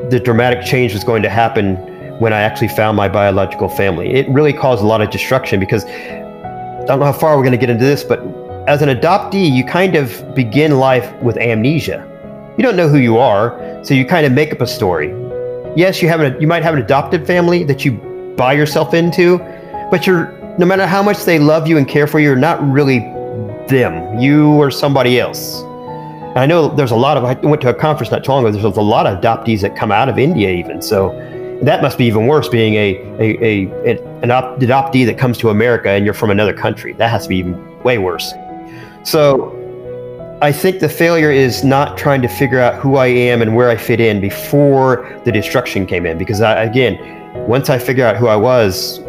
[SPEAKER 2] the dramatic change was going to happen when I actually found my biological family. It really caused a lot of destruction because I don't know how far we're going to get into this, but as an adoptee, you kind of begin life with amnesia. You don't know who you are, so you kind of make up a story. Yes, you have you might have an adopted family that you buy yourself into, but you're no matter how much they love you and care for you, you're not really them. You are somebody else. And I know there's a lot of I went to a conference not too long ago. There's a lot of adoptees that come out of India even. So that must be even worse being a, a, a an adoptee that comes to America and you're from another country. That has to be even way worse. So I think the failure is not trying to figure out who I am and where I fit in before the destruction came in. Because I, again, once I figure out who I was,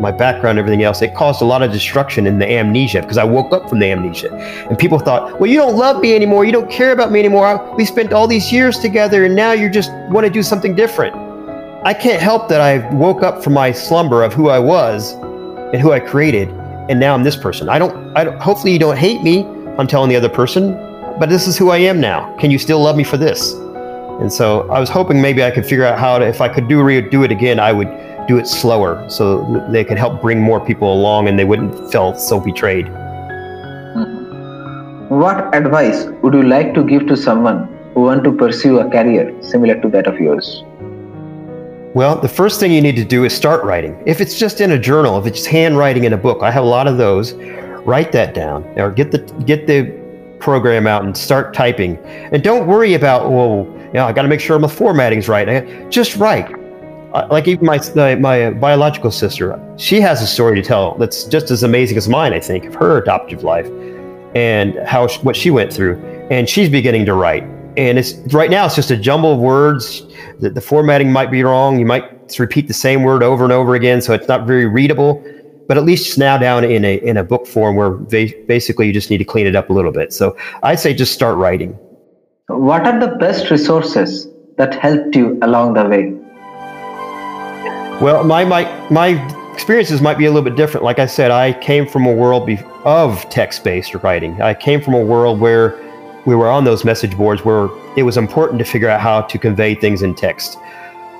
[SPEAKER 2] my background, everything else, it caused a lot of destruction in the amnesia because I woke up from the amnesia. And people thought, well, you don't love me anymore. You don't care about me anymore. We spent all these years together and now you just want to do something different. I can't help that I woke up from my slumber of who I was and who I created and now I'm this person. I don't, I don't, hopefully you don't hate me. I'm telling the other person, but this is who I am now. Can you still love me for this? And so I was hoping maybe I could figure out how to, if I could do do it again, I would do it slower so they could help bring more people along and they wouldn't feel so betrayed.
[SPEAKER 1] Mm-hmm. What advice would you like to give to someone who want to pursue a career similar to that of yours?
[SPEAKER 2] Well, the first thing you need to do is start writing. If it's just in a journal, if it's handwriting in a book, I have a lot of those. Write that down or get the get the program out and start typing. And don't worry about well, you know, I got to make sure my formatting's right. Just write. Like even my my biological sister, she has a story to tell that's just as amazing as mine. I think of her adoptive life and how what she went through, and she's beginning to write and it's right now it's just a jumble of words the, the formatting might be wrong. You might repeat the same word over and over again so it's not very readable. But at least it's now down in a in a book form where basically you just need to clean it up a little bit. So i'd say just start writing.
[SPEAKER 1] What are the best resources that helped you along the way?
[SPEAKER 2] Well my my my experiences might be a little bit different. Like i said i came from a world of text-based writing. I came from a world where we were on those message boards where it was important to figure out how to convey things in text.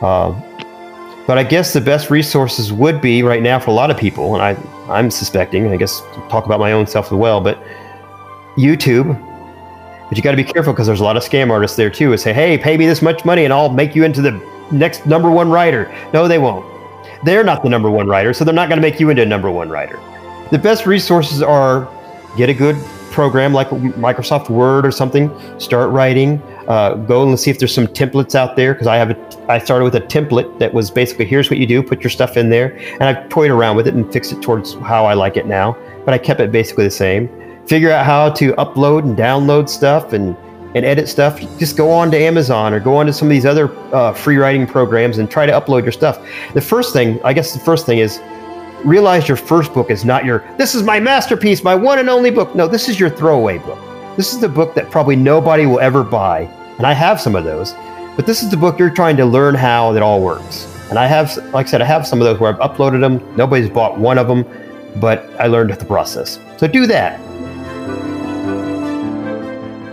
[SPEAKER 2] Uh, but I guess the best resources would be right now for a lot of people, and I, I'm suspecting, I guess, talk about my own self as well, but YouTube. But you got to be careful because there's a lot of scam artists there too who say, hey, pay me this much money and I'll make you into the next number one writer. No, they won't. They're not the number one writer, so they're not going to make you into a number one writer. The best resources are get a good program like Microsoft Word or something, start writing. Uh, go and see if there's some templates out there because I have a, I started with a template that was basically here's what you do, put your stuff in there, and I've toyed around with it and fixed it towards how I like it now. But I kept it basically the same. Figure out how to upload and download stuff and and edit stuff. Just go on to Amazon or go on to some of these other uh, free writing programs and try to upload your stuff. The first thing, I guess, the first thing is realize your first book is not your this is my masterpiece, my one and only book. No, this is your throwaway book. This is the book that probably nobody will ever buy. And I have some of those. But this is the book you're trying to learn how it all works. And I have, like I said, I have some of those where I've uploaded them. Nobody's bought one of them, but I learned the process. So do that.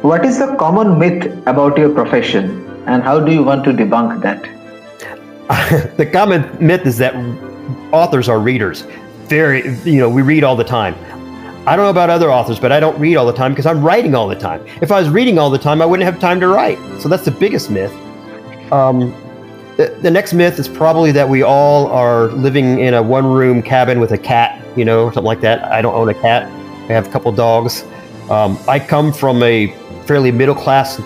[SPEAKER 1] What is the common myth about your profession and how do you want to debunk that?
[SPEAKER 2] the common myth is that authors are readers. Very, you know, we read all the time. I don't know about other authors, but I don't read all the time because I'm writing all the time. If I was reading all the time, I wouldn't have time to write. So that's the biggest myth. Um, the, the next myth is probably that we all are living in a one room cabin with a cat, you know, something like that. I don't own a cat. I have a couple dogs. Um, I come from a fairly middle class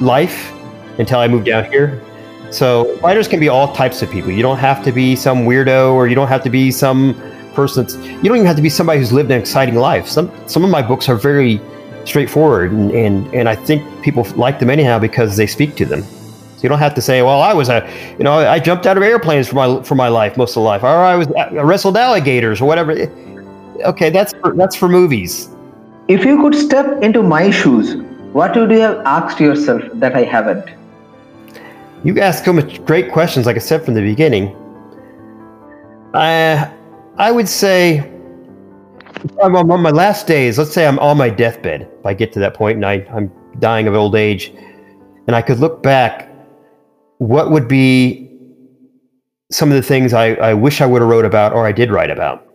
[SPEAKER 2] life until I moved down here. So writers can be all types of people. You don't have to be some weirdo or you don't have to be some person that's you don't even have to be somebody who's lived an exciting life. Some some of my books are very straightforward and, and, and I think people like them anyhow because they speak to them. So you don't have to say, well, I was a, you know, I jumped out of airplanes for my for my life most of the life, or I was I wrestled alligators or whatever. Okay, that's for, that's for movies.
[SPEAKER 1] If you could step into my shoes, what would you have asked yourself that I haven't?
[SPEAKER 2] You ask so much great questions, like I said from the beginning. I I would say I'm on my last days. Let's say I'm on my deathbed. If I get to that point and I, I'm dying of old age, and I could look back, what would be some of the things I, I wish I would have wrote about or I did write about?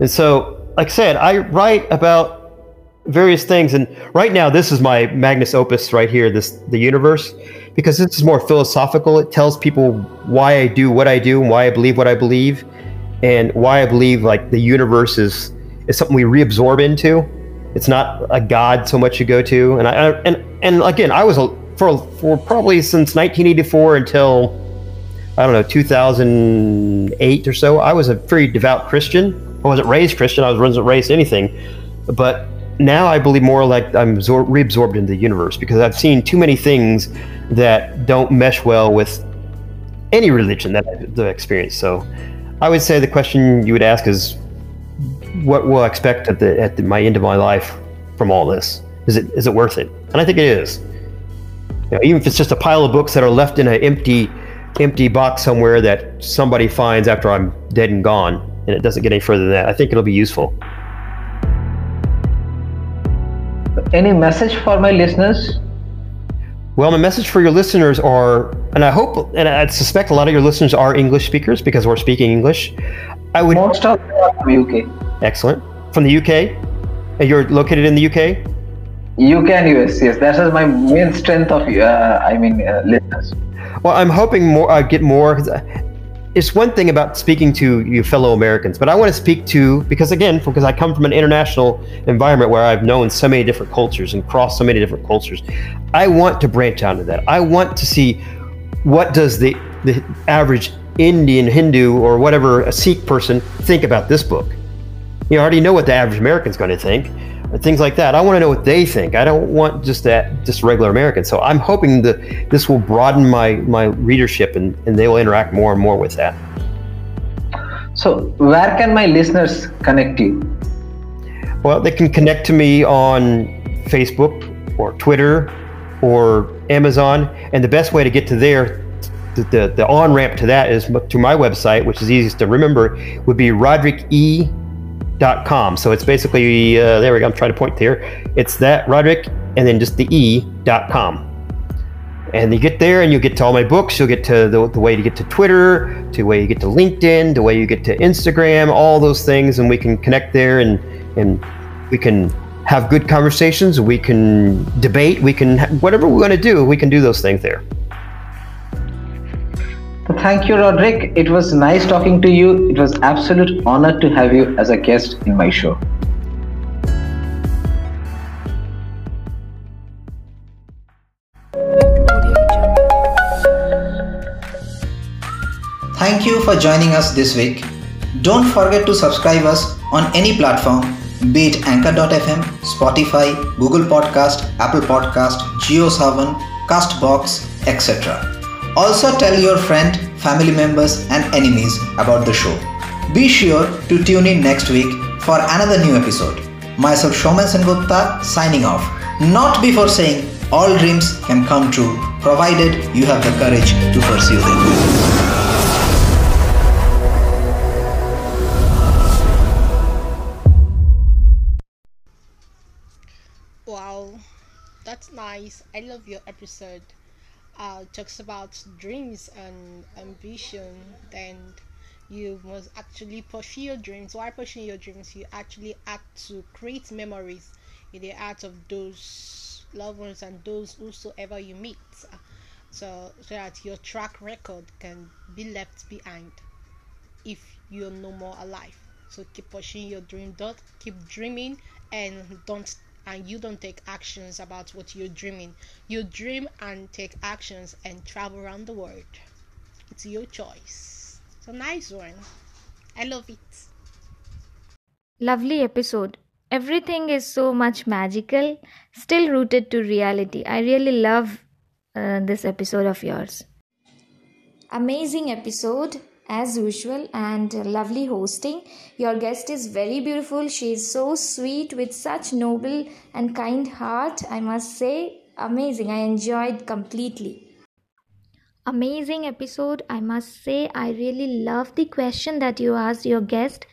[SPEAKER 2] And so, like I said, I write about various things, and right now this is my magnus opus right here, this the universe, because this is more philosophical. It tells people why I do what I do and why I believe what I believe and why I believe like the universe is is something we reabsorb into. It's not a god so much you go to. And I and and again, I was a, for for probably since 1984 until I don't know 2008 or so. I was a very devout Christian. I wasn't raised Christian. I wasn't raised anything, but now I believe more like I'm reabsorbed into the universe because I've seen too many things that don't mesh well with any religion that I've experienced. So I would say the question you would ask is, what will I expect at the at the, my end of my life from all this? Is it is it worth it? And I think it is. You know, even if it's just a pile of books that are left in an empty empty box somewhere that somebody finds after I'm dead and gone, and it doesn't get any further than that, I think it'll be useful.
[SPEAKER 1] Any message for my listeners?
[SPEAKER 2] Well, my message for your listeners are, and I hope, and I suspect a lot of your listeners are English speakers because we're speaking English.
[SPEAKER 1] I would most of them are from UK.
[SPEAKER 2] Excellent. From the UK. You're located in the UK.
[SPEAKER 1] UK and US. Yes, that is my main strength of. Uh, I mean, uh, listeners.
[SPEAKER 2] Well, I'm hoping more. I uh, get more it's one thing about speaking to you fellow Americans, but I want to speak to because again, because I come from an international environment where I've known so many different cultures and crossed so many different cultures. I want to branch out into that. I want to see what does the the average Indian, Hindu, or whatever a Sikh person think about this book. You already know what the average American is going to think things like that. I want to know what they think. I don't want just that just regular Americans. So I'm hoping that this will broaden my my readership and, and they will interact more and more with that.
[SPEAKER 1] So where can my listeners connect you?
[SPEAKER 2] Well, they can connect to me on Facebook or Twitter or Amazon. And the best way to get to there, the, the, the on ramp to that is to my website, which is easiest to remember, would be Roderick E dot com. So it's basically uh, there we go. I'm trying to point there. It's that Roderick and then just the e dot com. And you get there and you get to all my books. You'll get to the, the way to get to Twitter, to the way you get to LinkedIn, the way you get to Instagram, all those things, and we can connect there and and we can have good conversations. We can debate. We can whatever we want to do. We can do those things there.
[SPEAKER 1] Thank you, Roderick. It was nice talking to you. It was absolute honor to have you as a guest in my show.
[SPEAKER 3] Thank you for joining us this week. Don't forget to subscribe us on any platform, be it Anchor.fm, Spotify, Google Podcast, Apple Podcast, JioSaavn, CastBox, etc. Also tell your friend, family members and enemies about the show. Be sure to tune in next week for another new episode. Myself Shoman Sengupta signing off. Not before saying all dreams can come true provided you have the courage to pursue them.
[SPEAKER 4] Wow, that's nice. I love your episode. Uh, talks about dreams and ambition. Then you must actually pursue your dreams. While pursuing your dreams, you actually have to create memories in the hearts of those loved ones and those whosoever you meet. So, so that your track record can be left behind if you're no more alive. So keep pursuing your dream. Don't keep dreaming and don't and you don't take actions about what you're dreaming. You dream and take actions and travel around the world. It's your choice. It's a nice one. I love it.
[SPEAKER 5] Lovely episode. Everything is so much magical, still rooted to reality. I really love uh, this episode of yours. Amazing episode as usual and lovely hosting. Your guest is very beautiful. She is so sweet with such noble and kind heart. I must say, amazing. I enjoyed completely. Amazing episode. I must say, I really love the question that you asked your guest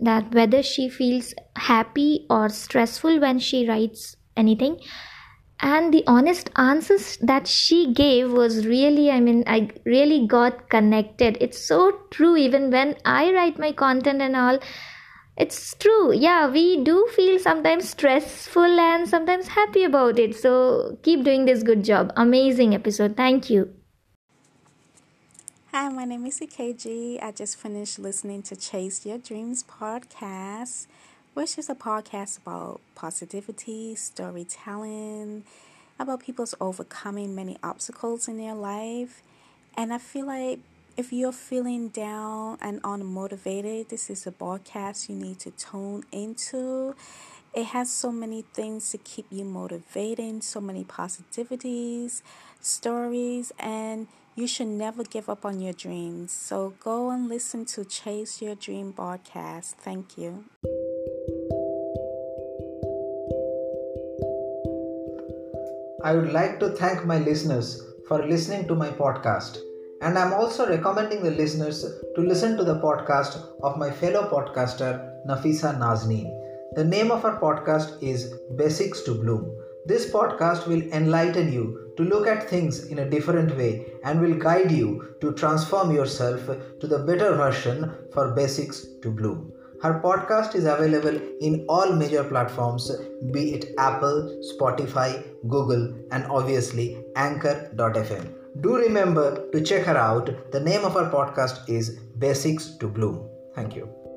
[SPEAKER 5] that whether she feels happy or stressful when she writes anything and the honest answers that she gave was really i mean i really got connected. It's so true. Even when i write my content and all it's true. Yeah we do feel sometimes stressful and sometimes happy about it. So keep doing this good job. Amazing episode. Thank you.
[SPEAKER 6] Hi, my name is EKG. I just finished listening to Chase Your Dreams podcast which is a podcast about positivity, storytelling, about people's overcoming many obstacles in their life. And I feel like if you're feeling down and unmotivated, this is a podcast you need to tune into. It has so many things to keep you motivating, so many positivities, stories, and you should never give up on your dreams. So go and listen to Chase Your Dream podcast. Thank you.
[SPEAKER 3] I would like to thank my listeners for listening to my podcast. And I'm also recommending the listeners to listen to the podcast of my fellow podcaster Nafisa Nazneen. The name of our podcast is Basics to Bloom. This podcast will enlighten you to look at things in a different way and will guide you to transform yourself to the better version for Basics to Bloom. Her podcast is available in all major platforms, be it Apple, Spotify, Google, and obviously Anchor.fm. Do remember to check her out. The name of her podcast is Basics to Bloom. Thank you.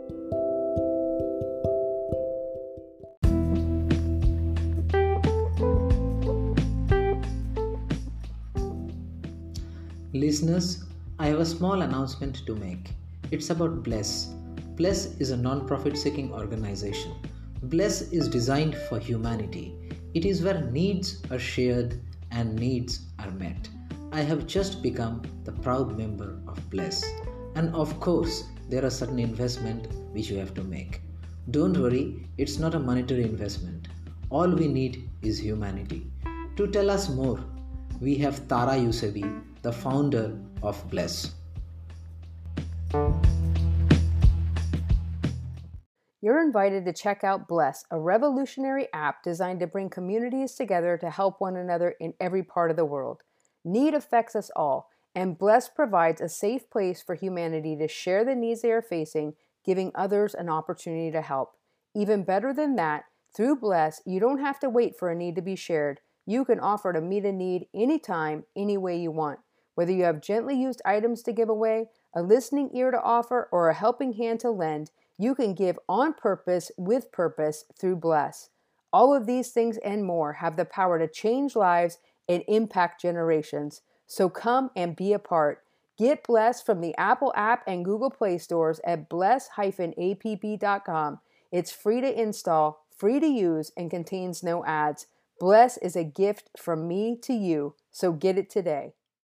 [SPEAKER 3] Listeners, I have a small announcement to make. It's about Bless. Bless is a non profit seeking organization. Bless is designed for humanity. It is where needs are shared and needs are met. I have just become the proud member of Bless. And of course, there are certain investment which you have to make. Don't worry, it's not a monetary investment. All we need is humanity. To tell us more, we have Tara Yusebi, the founder of Bless.
[SPEAKER 7] You're invited to check out Bless, a revolutionary app designed to bring communities together to help one another in every part of the world. Need affects us all, and Bless provides a safe place for humanity to share the needs they are facing, giving others an opportunity to help. Even better than that, through Bless, you don't have to wait for a need to be shared. You can offer to meet a need anytime, any way you want. Whether you have gently used items to give away, a listening ear to offer, or a helping hand to lend, you can give on purpose with purpose through Bless. All of these things and more have the power to change lives and impact generations. So come and be a part. Get Bless from the Apple app and Google Play stores at bless-app.com. It's free to install, free to use, and contains no ads. Bless is a gift from me to you, so get it today.